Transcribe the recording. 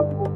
you.